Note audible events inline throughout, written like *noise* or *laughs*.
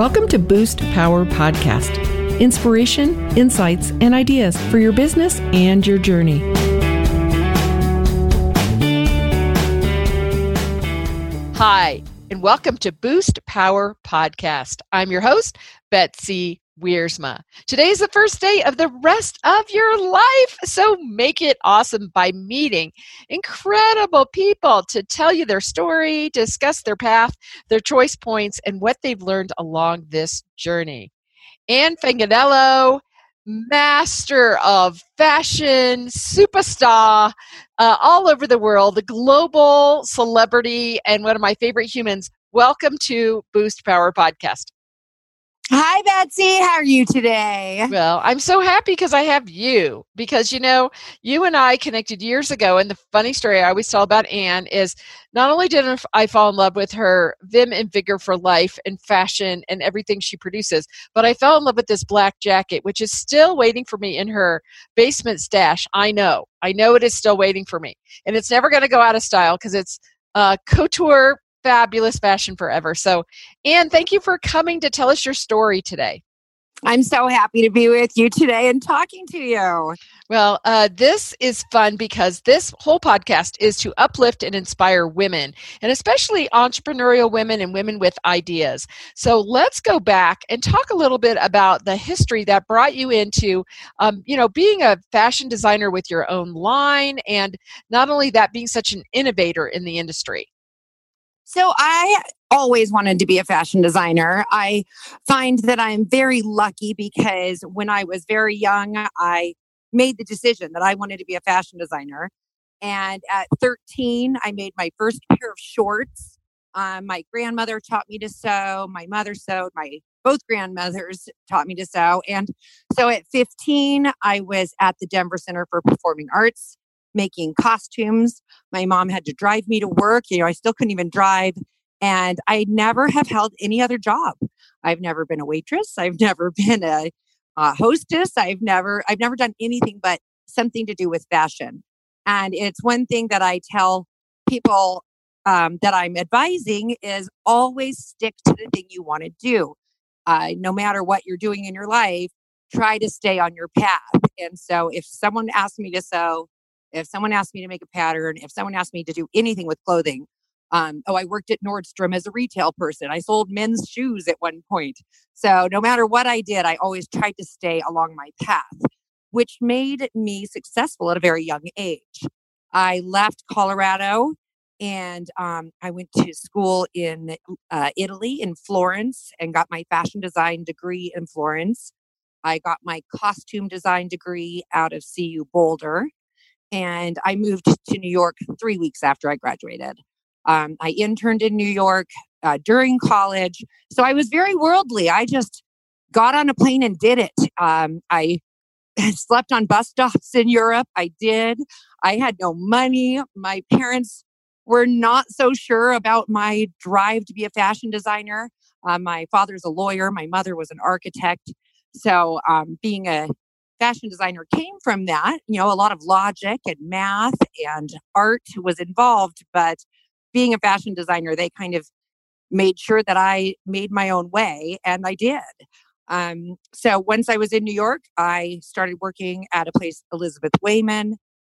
Welcome to Boost Power Podcast inspiration, insights, and ideas for your business and your journey. Hi, and welcome to Boost Power Podcast. I'm your host, Betsy Wiersma. Today is the first day of the rest of your life, so make it awesome by meeting incredible people to tell you their story, discuss their path, their choice points, and what they've learned along this journey. Anne Fanganello, master of fashion, superstar uh, all over the world, the global celebrity, and one of my favorite humans. Welcome to Boost Power Podcast. Hi, Betsy. How are you today? Well, I'm so happy because I have you. Because, you know, you and I connected years ago. And the funny story I always tell about Anne is not only did I fall in love with her vim and vigor for life and fashion and everything she produces, but I fell in love with this black jacket, which is still waiting for me in her basement stash. I know. I know it is still waiting for me. And it's never going to go out of style because it's uh, couture fabulous fashion forever. So, Anne, thank you for coming to tell us your story today. I'm so happy to be with you today and talking to you. Well, uh, this is fun because this whole podcast is to uplift and inspire women, and especially entrepreneurial women and women with ideas. So let's go back and talk a little bit about the history that brought you into, um, you know, being a fashion designer with your own line, and not only that, being such an innovator in the industry. So I always wanted to be a fashion designer. I find that I'm very lucky because when I was very young, I made the decision that I wanted to be a fashion designer. And at 13, I made my first pair of shorts. Um, my grandmother taught me to sew. My mother sewed. My both grandmothers taught me to sew. And so at 15, I was at the Denver Center for Performing Arts making costumes. My mom had to drive me to work. You know, I still couldn't even drive. And I never have held any other job. I've never been a waitress. I've *laughs* never been a, a hostess. I've never, I've never done anything but something to do with fashion. And it's one thing that I tell people um, that I'm advising is always stick to the thing you want to do. Uh, no matter what you're doing in your life, try to stay on your path. And so if someone asked me to sew, if someone asked me to make a pattern, if someone asked me to do anything with clothing, um, oh, I worked at Nordstrom as a retail person. I sold men's shoes at one point. So no matter what I did, I always tried to stay along my path, which made me successful at a very young age. I left Colorado and um, I went to school in uh, Italy, in Florence, and got my fashion design degree in Florence. I got my costume design degree out of CU Boulder and I moved to New York three weeks after I graduated. Um, I interned in New York uh, during college, so I was very worldly. I just got on a plane and did it. Um, I *laughs* slept on bus stops in Europe. I did. I had no money. My parents were not so sure about my drive to be a fashion designer. Uh, my father's a lawyer. My mother was an architect. So, um, being a fashion designer came from that. You know, a lot of logic and math and art was involved, but being a fashion designer, they kind of made sure that I made my own way, and I did. Um, so once I was in New York, I started working at a place, Elizabeth Wayman,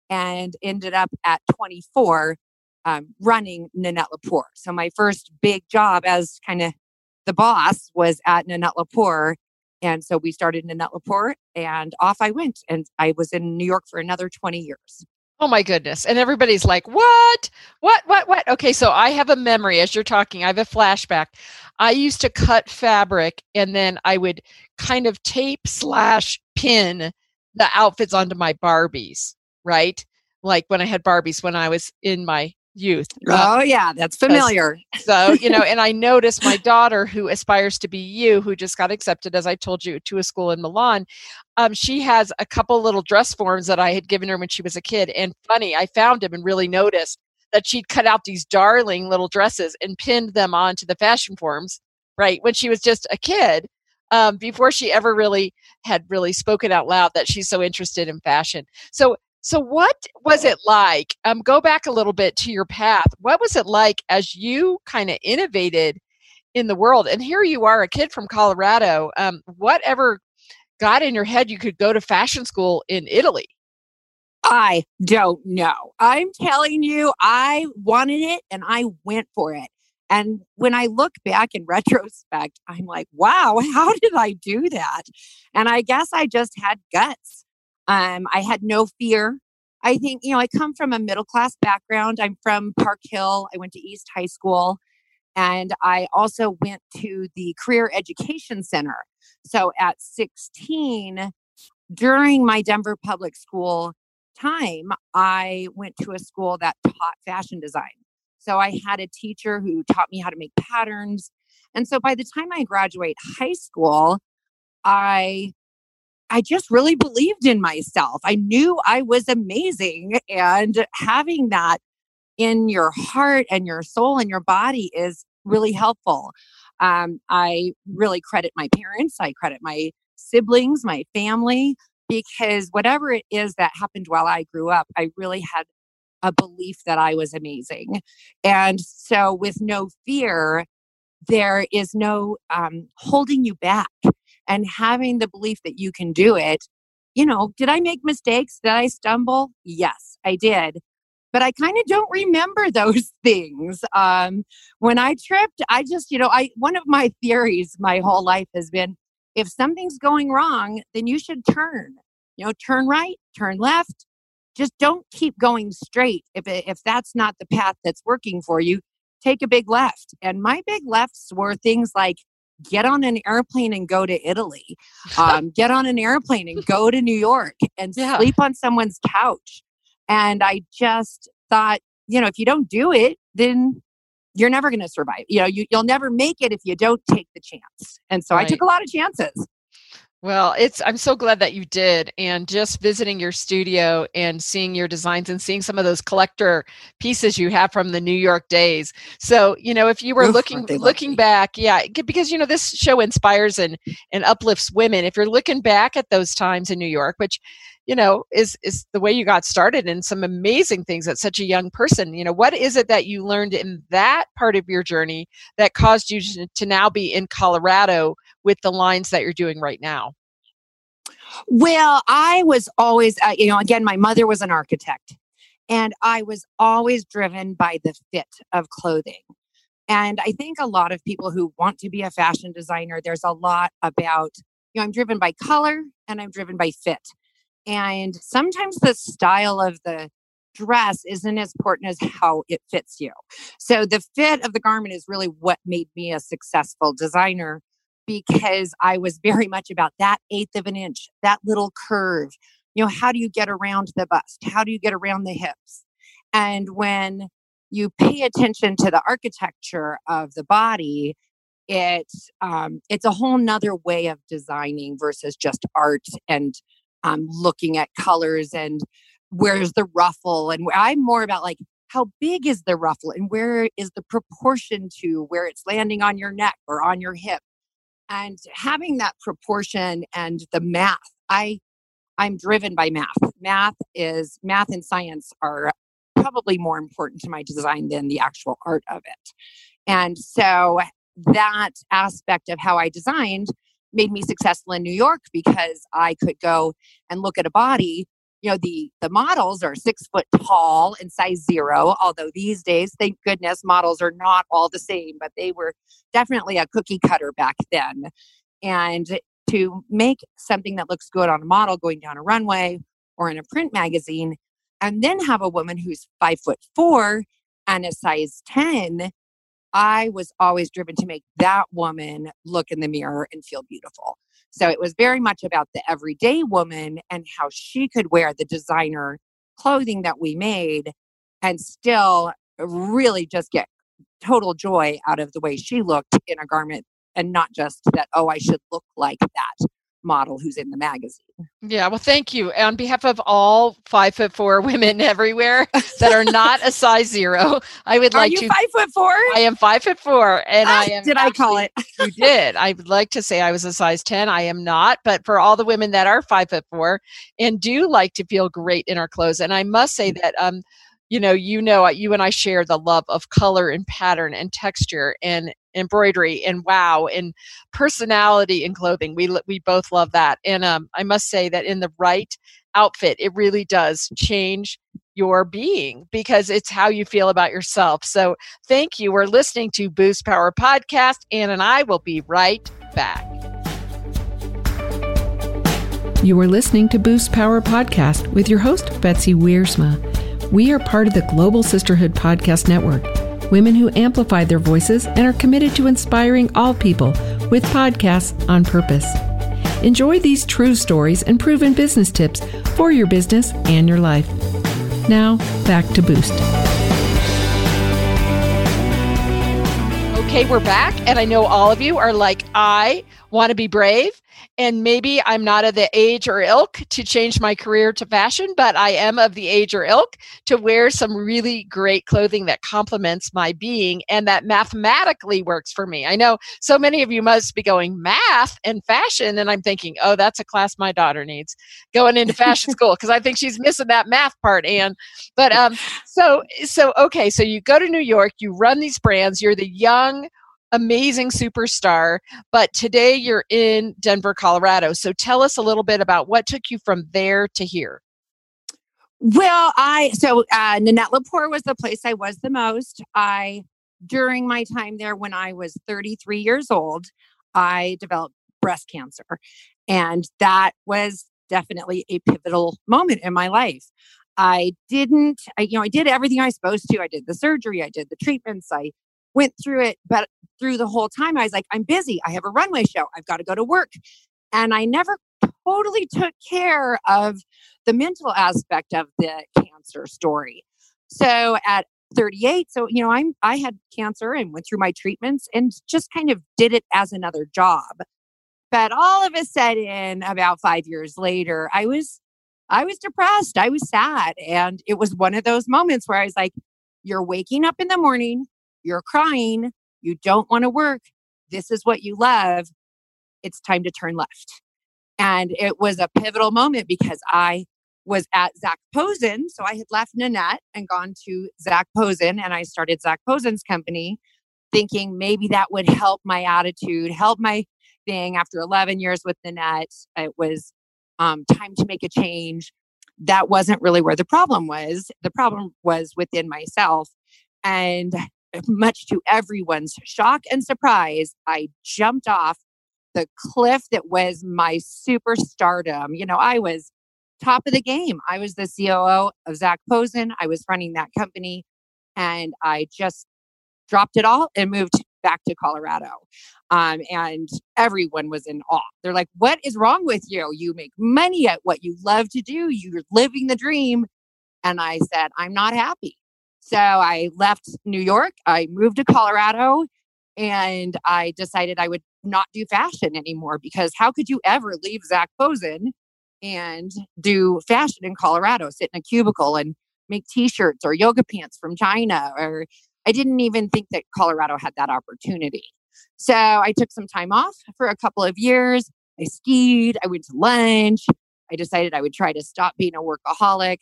and ended up at 24 um, running Nanette Lepore. So my first big job as kind of the boss was at Nanette Lepore and so we started in Nanette Lepore and off I went. And I was in New York for another 20 years. Oh my goodness. And everybody's like, what? What? What? What? Okay, so I have a memory as you're talking. I have a flashback. I used to cut fabric and then I would kind of tape slash pin the outfits onto my Barbies, right? Like when I had Barbies when I was in my youth. Uh, oh, yeah, that's familiar. So, you know, and I *laughs* noticed my daughter who aspires to be you, who just got accepted, as I told you, to a school in Milan. Um, she has a couple little dress forms that I had given her when she was a kid. And funny, I found them and really noticed that she'd cut out these darling little dresses and pinned them onto the fashion forms, right, when she was just a kid. Um, before she ever really had really spoken out loud that she's so interested in fashion. So so, what was it like? Um, go back a little bit to your path. What was it like as you kind of innovated in the world. And here you are, a kid from Colorado. Um, whatever got in your head you could go to fashion school in Italy? I don't know. I'm telling you, I wanted it and I went for it. And when I look back in *laughs* retrospect, I'm like, wow, *laughs* how did I do that? And I guess I just had guts. Um, I had no fear. I think, you know, I come from a middle class background. I'm from Park Hill. I went to East High School. And I also went to the Career Education Center. So at 16, during my Denver public school time, I went to a school that taught fashion design. So I had a teacher who taught me how to make patterns. And so by the time I graduate high school, I I just really believed in myself. I knew I was amazing and having that in your heart and your soul and your body is really helpful. Um, I really credit my parents, I credit my siblings, my family, because whatever it is that happened while I grew up, I really had a belief that I was amazing. And so, with no fear, there is no um, holding you back and having the belief that you can do it. You know, did I make mistakes? Did I stumble? Yes, I did but I kind of don't remember *laughs* those things. Um, when I tripped, I just, you know, I one of my theories my whole life has been if something's going wrong, then you should turn. You know, turn right, turn left. Just don't keep going straight. If if that's not the path that's working for you, take a big left. And my big lefts were things like get on an airplane and go to Italy, um, get on an airplane and go to New York and yeah. sleep on someone's couch and I just thought, you know, if you don't do it, then you're never going to survive. You know, you, you'll never make it if you don't take the chance. And so right. I took a lot of chances. Well, it's I'm so glad that you did and just visiting your studio and seeing your designs and seeing some of those collector pieces you have from the New York days. So, you know, if you were Oof, looking looking back, yeah, because you know this show inspires and and uplifts women. If you're looking back at those times in New York, which you know is is the way you got started and some amazing things at such a young person you know what is it that you learned in that part of your journey that caused you to now be in colorado with the lines that you're doing right now? Well, I was always, uh, you know, again, my mother was an architect, and I was always driven by the fit of clothing. And I think a lot of people who want to be a fashion designer, there's a lot about, you know, I'm driven by color and I'm driven by fit. And sometimes the style of the dress isn't as important as how it fits you. So the fit of the garment is really what made me a successful designer because I was very much about that eighth of an inch, that little curve. You know, how do you get around the bust? How do you get around the hips? And when you pay attention to the architecture of the body, it's um, it's a whole nother way of designing versus just art and um, looking at colors and where's the ruffle and i'm more about like how big is the ruffle and where is the proportion to where it's landing on your neck or on your hip and having that proportion and the math i i'm driven by math. Math is math and science are probably more important to my design than the actual art of it. And so that aspect of how i designed made me successful in new york because i could go and look at a body you know the the models are six foot tall and size zero although these days thank goodness models are not all the same but they were definitely a cookie cutter back then and to make something that looks good on a model going down a runway or in a print magazine and then have a woman who's five foot four and a size 10 I was always driven to make that woman look in the mirror and feel beautiful. So it was very much about the everyday woman and how she could wear the designer clothing that we made and still really just get total joy out of the way she looked in a garment and not just that, oh, I should look like that model who's in the magazine. Yeah, well, thank you. On behalf of all five foot four *laughs* women everywhere that are not a size zero, I would like to. five foot four? I am five foot four, and ah, I am. Did actually, I call it? *laughs* you did. I would like to say I was a size ten. I am not, but for all the women that are five foot four and do like to feel great in our clothes, and I must say that um, you know, you know, you and I share the love of color and pattern and texture, and embroidery and wow and personality in clothing. We we both love that. And um, I must say that in the right outfit, it really does change your being because it's how you feel about yourself. So thank you. We're listening to Boost Power Podcast. Ann and I will be right back. You are listening to Boost Power Podcast with your host, Betsy Wiersma. We are part of the Global Sisterhood Podcast Network, women who amplify their voices and are committed to inspiring all people with podcasts on purpose. Enjoy these true stories and proven business tips for your business and your life. Now, back to Boost. Okay, we're back, and I know all of you are like, I want to be brave and maybe I'm not of the age or ilk to change my career to fashion, but I am of the age or ilk to wear some really great clothing that complements my being and that mathematically works for me. I know so many of you must be going math and fashion, and I'm thinking, oh, that's a class my daughter needs going into fashion *laughs* school because I think she's missing that math part. And but um, so so okay, so you go to New York, you run these brands, you're the young amazing superstar, but today you're in Denver, Colorado. So tell us a little bit about what took you from there to here. Well, I so uh, Nanette Lepore was the place I was the most. I during my time there, when I was 33 years old, I developed breast cancer, and that was definitely a pivotal moment in my life. I didn't, I, you know, I did everything I was supposed to. I did the surgery, I did the treatments, I went through it, but through the whole time, I was like, I'm busy. I have a runway show. I've got to go to work. And I never totally took care of the mental aspect of the cancer story. So at 38, so you know, I'm I had cancer and went through my treatments and just kind of did it as another job. But all of a sudden, about five years later, I was I was depressed. I was sad. And it was one of those moments where I was like, you're waking up in the morning, you're crying, you don't want to work, this is what you love, it's time to turn left. And it was a pivotal moment because I was at Zac Posen. So I had left Nanette and gone to Zac Posen and I started Zac Posen's company thinking maybe that would help my attitude, help my thing. After 11 years with Nanette, it was um, time to make a change. That wasn't really where the problem was. The problem was within myself. And much to everyone's shock and surprise, I jumped off the cliff that was my superstardom. You know, I was top of the game. I was the COO of Zac Posen. I was running that company and I just dropped it all and moved back to Colorado. Um, and everyone was in awe. They're like, What is wrong with you? You make money at what you love to do, you're living the dream. And I said, I'm not happy. So I left New York, I moved to Colorado, and I decided I would not do fashion anymore because how could you ever leave Zac Posen and do fashion in Colorado, sit in a cubicle and make t-shirts or yoga pants from China or I didn't even think that Colorado had that opportunity. So I took some time off for a couple of years. I skied, I went to lunch. I decided I would try to stop being a workaholic.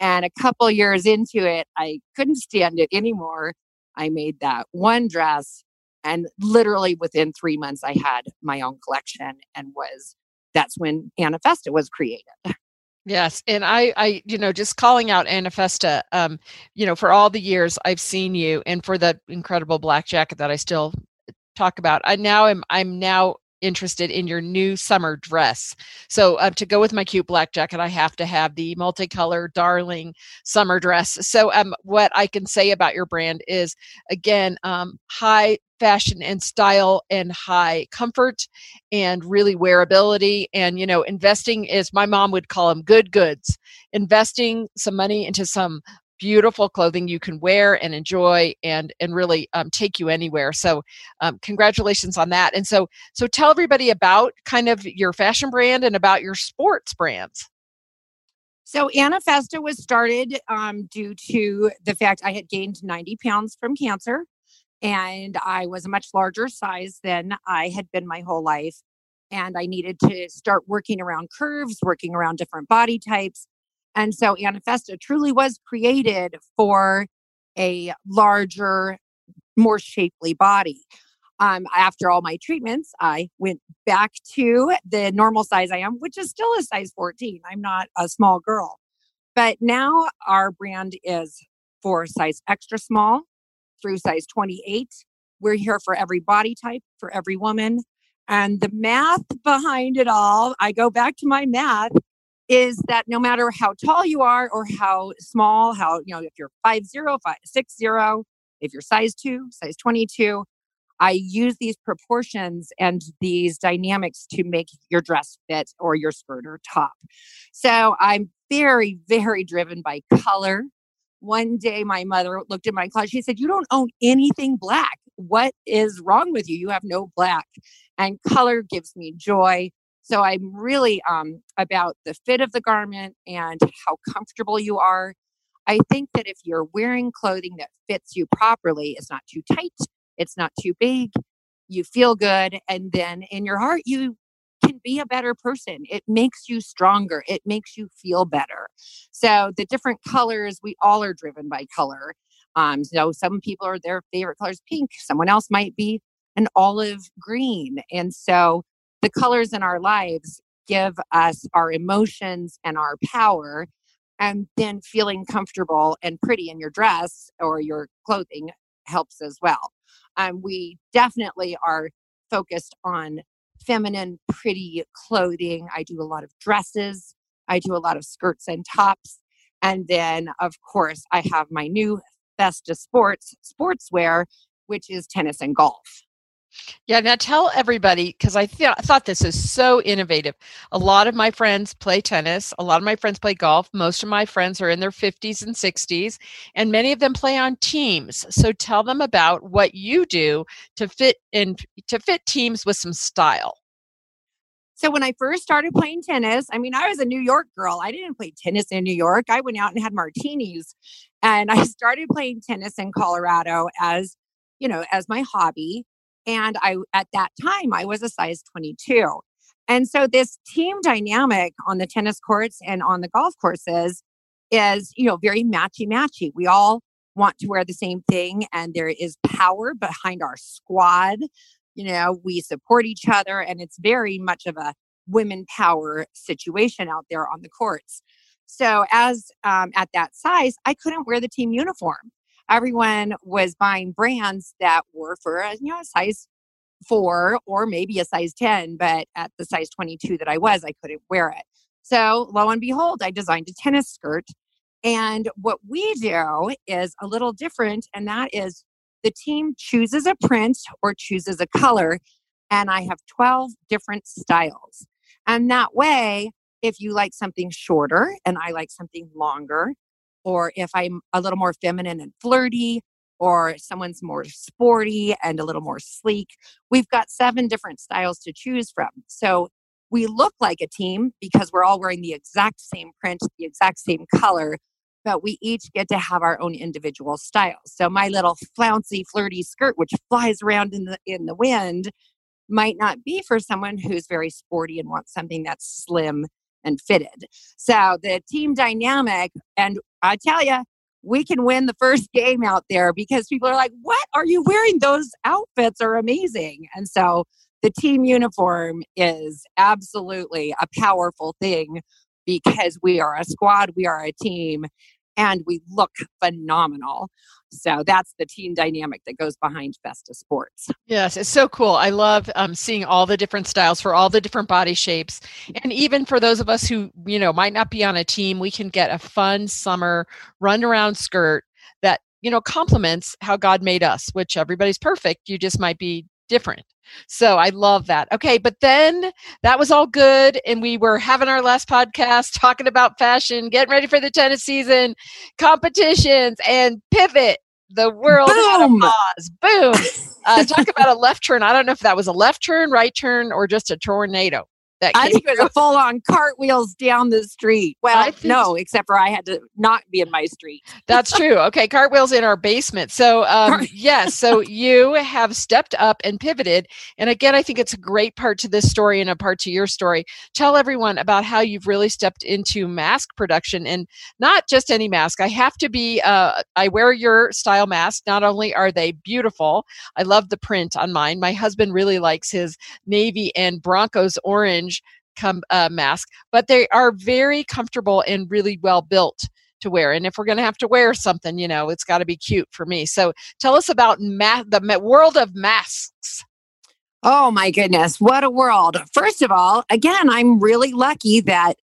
And a couple years into it, I couldn't stand it anymore. I made that one dress. And literally within three months, I had my own collection and was that's when Anifesta was created. *laughs* Yes, and I, I, you know, just calling out Anifesta, um, you know, for all the years I've seen you, and for the incredible black jacket that I still talk about, I now am, I'm now interested in your new summer dress. So um, to go with my cute black jacket, I have to have the multicolor darling summer dress. So um, what I can say about your brand is again um, high fashion and style and high comfort and really wearability and you know investing is my mom would call them good goods investing some money into some beautiful clothing you can wear and enjoy and and really um, take you anywhere so um, congratulations on that and so so tell everybody about kind of your fashion brand and about your sports brands so Anifesta was started um, due to the fact I had gained 90 pounds from cancer and I was a much larger size than I had been my whole life. And I needed to start working around curves, working around different body types. And so Anifesta truly was created for a larger, more shapely body. Um, after all my treatments, I went back to the normal size I am, which is still a size 14. I'm not a small girl. But now our brand is for size extra small through size 28. We're here for every body type, for every woman. And the math behind it all, I go back to my math, is that no matter how tall you are or how small, how, you know, if you're five zero, five six zero, if you're size two, size 22, I use these proportions and these dynamics to make your dress fit or your skirt or top. So I'm very, very driven by color. One day, my mother looked at my closet. She said, You don't own anything black. What is wrong with you? You have no black. And color gives me joy. So I'm really um, about the fit of the garment and how comfortable you are. I think that if you're wearing clothing that fits you properly, it's not too tight, it's not too big, you feel good, and then in your heart, you can be a better person. It makes you stronger, it makes you feel better. So, the different colors, we all are driven by color. Um, so, some people are their favorite color is pink, someone else might be an olive green. And so, the colors in our lives give us our emotions and our power and then feeling comfortable and pretty in your dress or your clothing helps as well. Um, we definitely are focused on feminine, pretty clothing. I do a lot of dresses, I do a lot of skirts and tops. And then, of course, I have my new Festa Sports sportswear, which is tennis and golf. Yeah, now tell everybody because I th- thought this is so innovative. A lot of my friends play tennis, a lot of my friends play golf. Most of my friends are in their 50s and 60s, and many of them play on teams. So tell them about what you do to fit in to fit teams with some style. So when I first started playing tennis, I mean, I was a New York girl. I didn't play tennis in New York. I went out and had martinis. And *laughs* I started playing tennis in Colorado as, you know, as my hobby and I, at that time, I was a size 22. And so this team dynamic on the tennis courts and on the golf courses is, you know, very matchy matchy. We all want to wear the same thing and there is power behind our squad. You know, we support each other and it's very much of a women power situation out there on the courts. So as um, at that size, I couldn't wear the team uniform everyone was buying brands that were for a, you know a size four or maybe a size 10 but at the size 22 that i was i couldn't wear it. So lo and behold i designed a tennis skirt and what we do is a little different and that is the team chooses a print or chooses a color and i have 12 different styles. And that way if you like something shorter and i like something longer or if I'm a little more feminine and flirty, or someone's more sporty and a little more sleek. We've got seven different styles to choose from. So we look like a team because we're all wearing the exact same print, the exact same color, but we each get to have our own individual styles. So my little flouncy, flirty skirt, which flies around in the in the wind, might not be for someone who's very sporty and wants something that's slim and fitted. So the team dynamic, and I tell you, we can win the first *laughs* game out there because people are like, What are you wearing? Those outfits are amazing. And so the team uniform is absolutely a powerful thing because we are a squad, we are a team, and we look phenomenal. So that's the team dynamic that goes behind Festa Sports. Yes, it's so cool. I love um, seeing all the different styles for all the different body shapes. And even for those of us who, you know, might not be on a team, we can get a fun summer run around skirt that, you know, complements how God made us, which everybody's perfect. You just might be different. So I love that. Okay, but then that was all good. And we were having our last podcast talking about fashion, getting ready for the tennis season, competitions, and pivot. The world Boom. pause. Boom. Uh, talk about a left turn. I don't know if that was a left turn, right turn, or just a tornado. That I think it was a full on cartwheels down the street. Well, no, except for I had to not be in my street. *laughs* That's true. Okay, cartwheels in our basement. So, um, yes, so *laughs* you have stepped up and pivoted. And again, I think it's a great part to this story and a part to your story. Tell everyone about how you've really stepped into mask production and not just any mask. I have to be, uh, I wear your style mask. Not only are they beautiful, I love the print on mine. My husband really likes his navy and Broncos orange com- uh, mask, but they are very comfortable and really well built to wear. And if we're going to have to wear something, you know, it's got to be cute for me. So tell us about ma- the world of masks. Oh my goodness, what a world. First of all, again, I'm really lucky that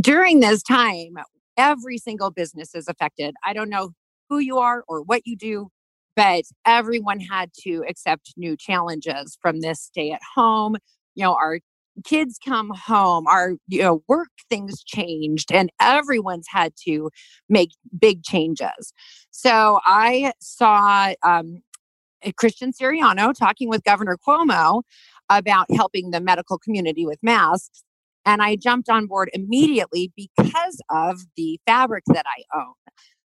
during this time, every single business is affected. I don't know who you are or what you do, but everyone had to accept new challenges from this stay at home. You know, our kids come home our you know work things changed and everyone's had to make big changes. So i saw um, christian siriano talking with governor cuomo about helping the medical community with masks and i jumped on board immediately because of the fabric that i own.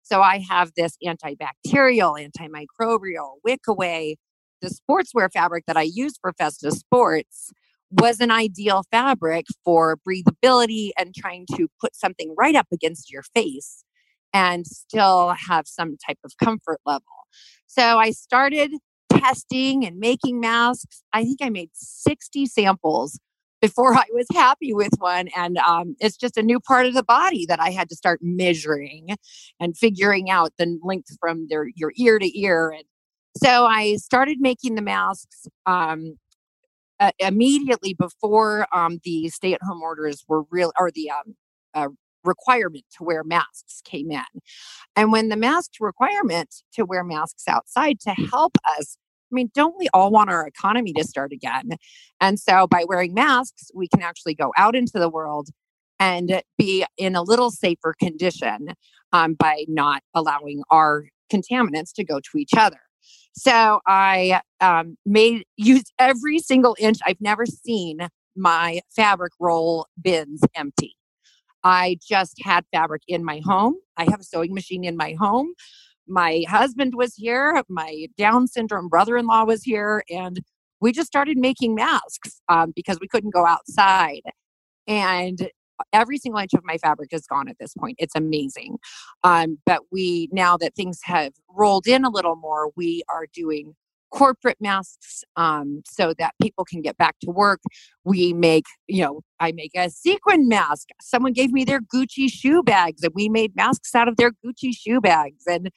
So i have this antibacterial antimicrobial wick away the sportswear fabric that i use for Festa Sports was an ideal fabric for breathability and trying to put something right up against your face and still have some type of comfort level. So I started testing and making masks. I think I made 60 samples before I was happy with one. And um, it's just a new part of the body that I had to start measuring and figuring out the length from their, your ear to ear. And so I started making the masks. Um, uh, immediately before um, the stay-at-home orders were real, or the um, uh, requirement to wear masks came in, and when the mask requirement to wear masks outside to help us. I mean, don't we all want our economy to start again? And so, by wearing masks, we can actually go out into the world and be in a little safer condition um, by not allowing our contaminants to go to each other. So I um, made used every single inch. I've never seen my fabric roll bins empty. I just had fabric in my home. I have a sewing machine in my home. My husband was here. My Down syndrome brother in law was here. And we just started making masks um, because we couldn't go outside. And every single inch of my fabric is gone at this point. It's amazing. Um, but we, now that things have rolled in a little more, we are doing corporate masks um, so that people can get back to work. We make, you know, I make a sequin mask. Someone gave me their Gucci shoe bags, and we made masks out of their Gucci shoe bags. And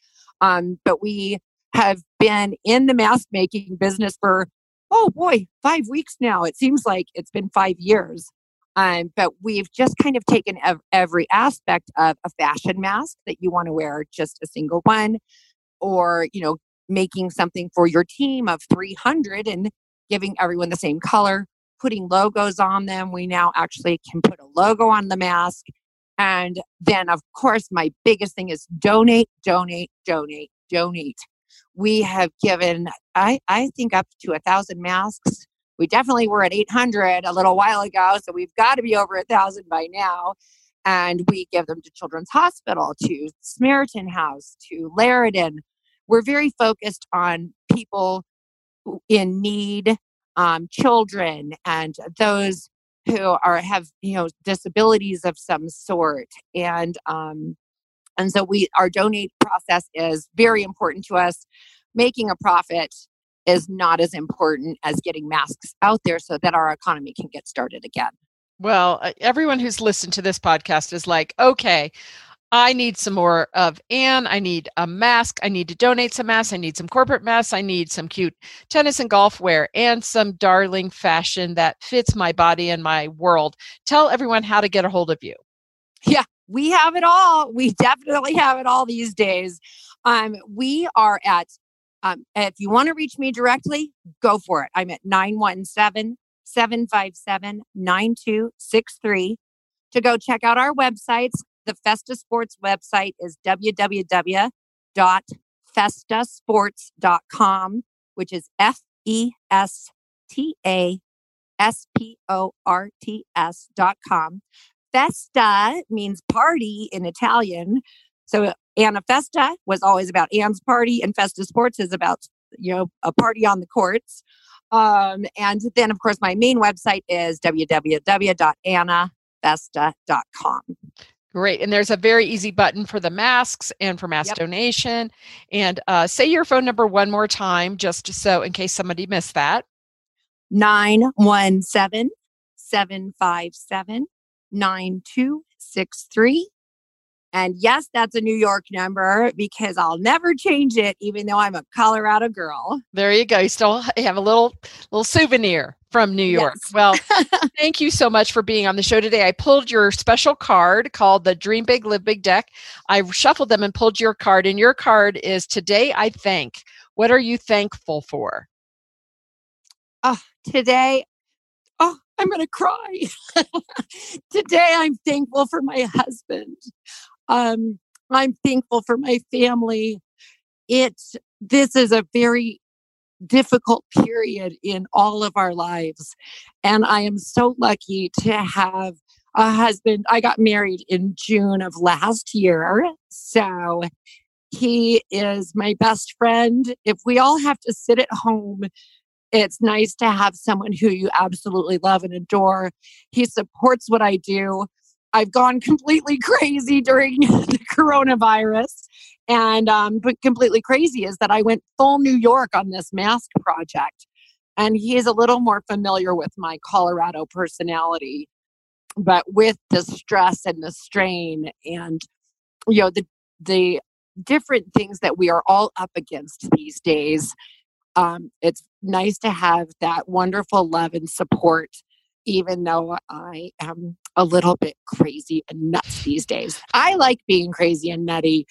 um, but we have been in the mask making business for oh boy, five weeks now. It seems like it's been five years. Um, but we've just kind of taken ev- every aspect of a fashion mask that you want to wear, just a single one, or, you know, making something for your team of 300 and giving everyone the same color, putting logos on them. We now actually can put a logo on the mask. And then, of course, my biggest thing is donate, donate, donate, donate. We have given, I, I think, up to a thousand masks we definitely were at 800 a little while ago, so we've got to be over a thousand by now. And we give them to Children's Hospital, to Samaritan House, to Laradon. We're very focused on people in need, um, children, and those who are have you know disabilities of some sort, and um, and so we our donate process is very important to us. Making a profit is not as important as getting masks out there so that our economy can get started again. Well, uh, everyone who's listened to this podcast is like, okay, I need some more of Anne. I need a mask. I need to donate some masks. I need some corporate masks. I need some cute tennis and golf wear and some darling fashion that fits my body and my world. Tell everyone how to get a hold of you. Yeah, we have it all. We definitely have it all these days. Um, we are at um, if you want to reach me directly, go for it. I'm at 917 757 9263. To go check out our websites, the Festa Sports website is www.festasports.com, which is F E S T A S P O R T S dot com. Festa means party in Italian. So Anna Festa was always about Anne's party, and Festa Sports is about you know a party on the courts. Um, and then, of course, my main website is www.annafesta.com. Great. And there's a very easy button for the masks and for mask yep. donation. And uh, say your phone number one more time, just so in case somebody missed that 917 757 9263. And yes, that's a New York number because I'll never change it, even though I'm a Colorado girl. There you go. You still have a little little souvenir from New York. Yes. Well, *laughs* thank you so much for being on the show today. I pulled your special card called the Dream Big Live Big deck. I shuffled them and pulled your card, and your card is Today I Thank. What are you thankful for? Oh, today oh, I'm going to cry. *laughs* Today, I'm thankful for my husband. Um, I'm thankful for my family. It's this is a very difficult period in all of our lives, and I am so lucky to have a husband. I got married in June of last year, so he is my best friend. If we all have to sit at home it's nice to have someone who you absolutely love and adore. He supports what I do. I've gone completely *laughs* crazy during *laughs* the coronavirus. And um, but completely crazy is that I went full New York on this mask project. And he is a little more familiar with my Colorado personality. But with the stress and the strain and you know the the different things that we are all up against these days, um, it's nice to have that wonderful love and support, even though I am a little bit crazy and nuts these days. I like being crazy and nutty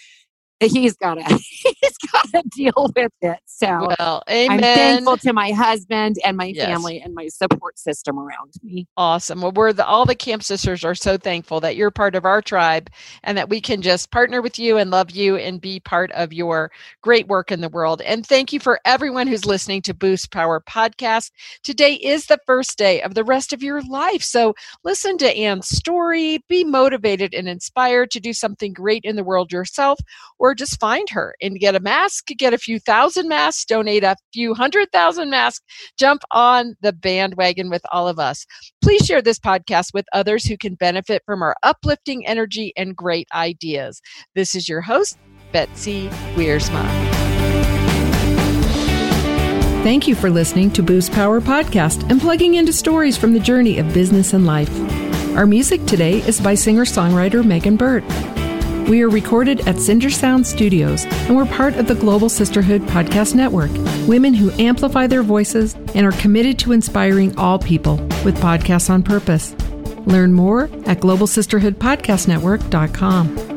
*laughs* he's got to *laughs* he's got to deal with it. So well, amen. I'm thankful to my husband and my yes. family and my support system around me. Awesome. Well, we're the, all the camp sisters are so thankful that you're part of our tribe and that we can just partner with you and love you and be part of your great work in the world. And thank you for everyone who's listening to Boost Power podcast. Today is the first day of the rest of your life. So listen to Anne's story, be motivated and inspired to do something great in the world yourself or just find her and get a mask, get a few thousand masks, donate a few hundred thousand masks, jump on the bandwagon with all of us. Please share this podcast with others who can benefit from our uplifting energy and great ideas. This is your host, Betsy Wiersma. Thank you for listening to Boost Power Podcast and plugging into stories from the journey of business and life. Our music today is by singer songwriter Megan Burtt. We are recorded at Cinder Sound Studios, and we're part of the Global Sisterhood Podcast Network, women who amplify their voices and are committed to inspiring all people with podcasts on purpose. Learn more at globalsisterhoodpodcastnetwork.com.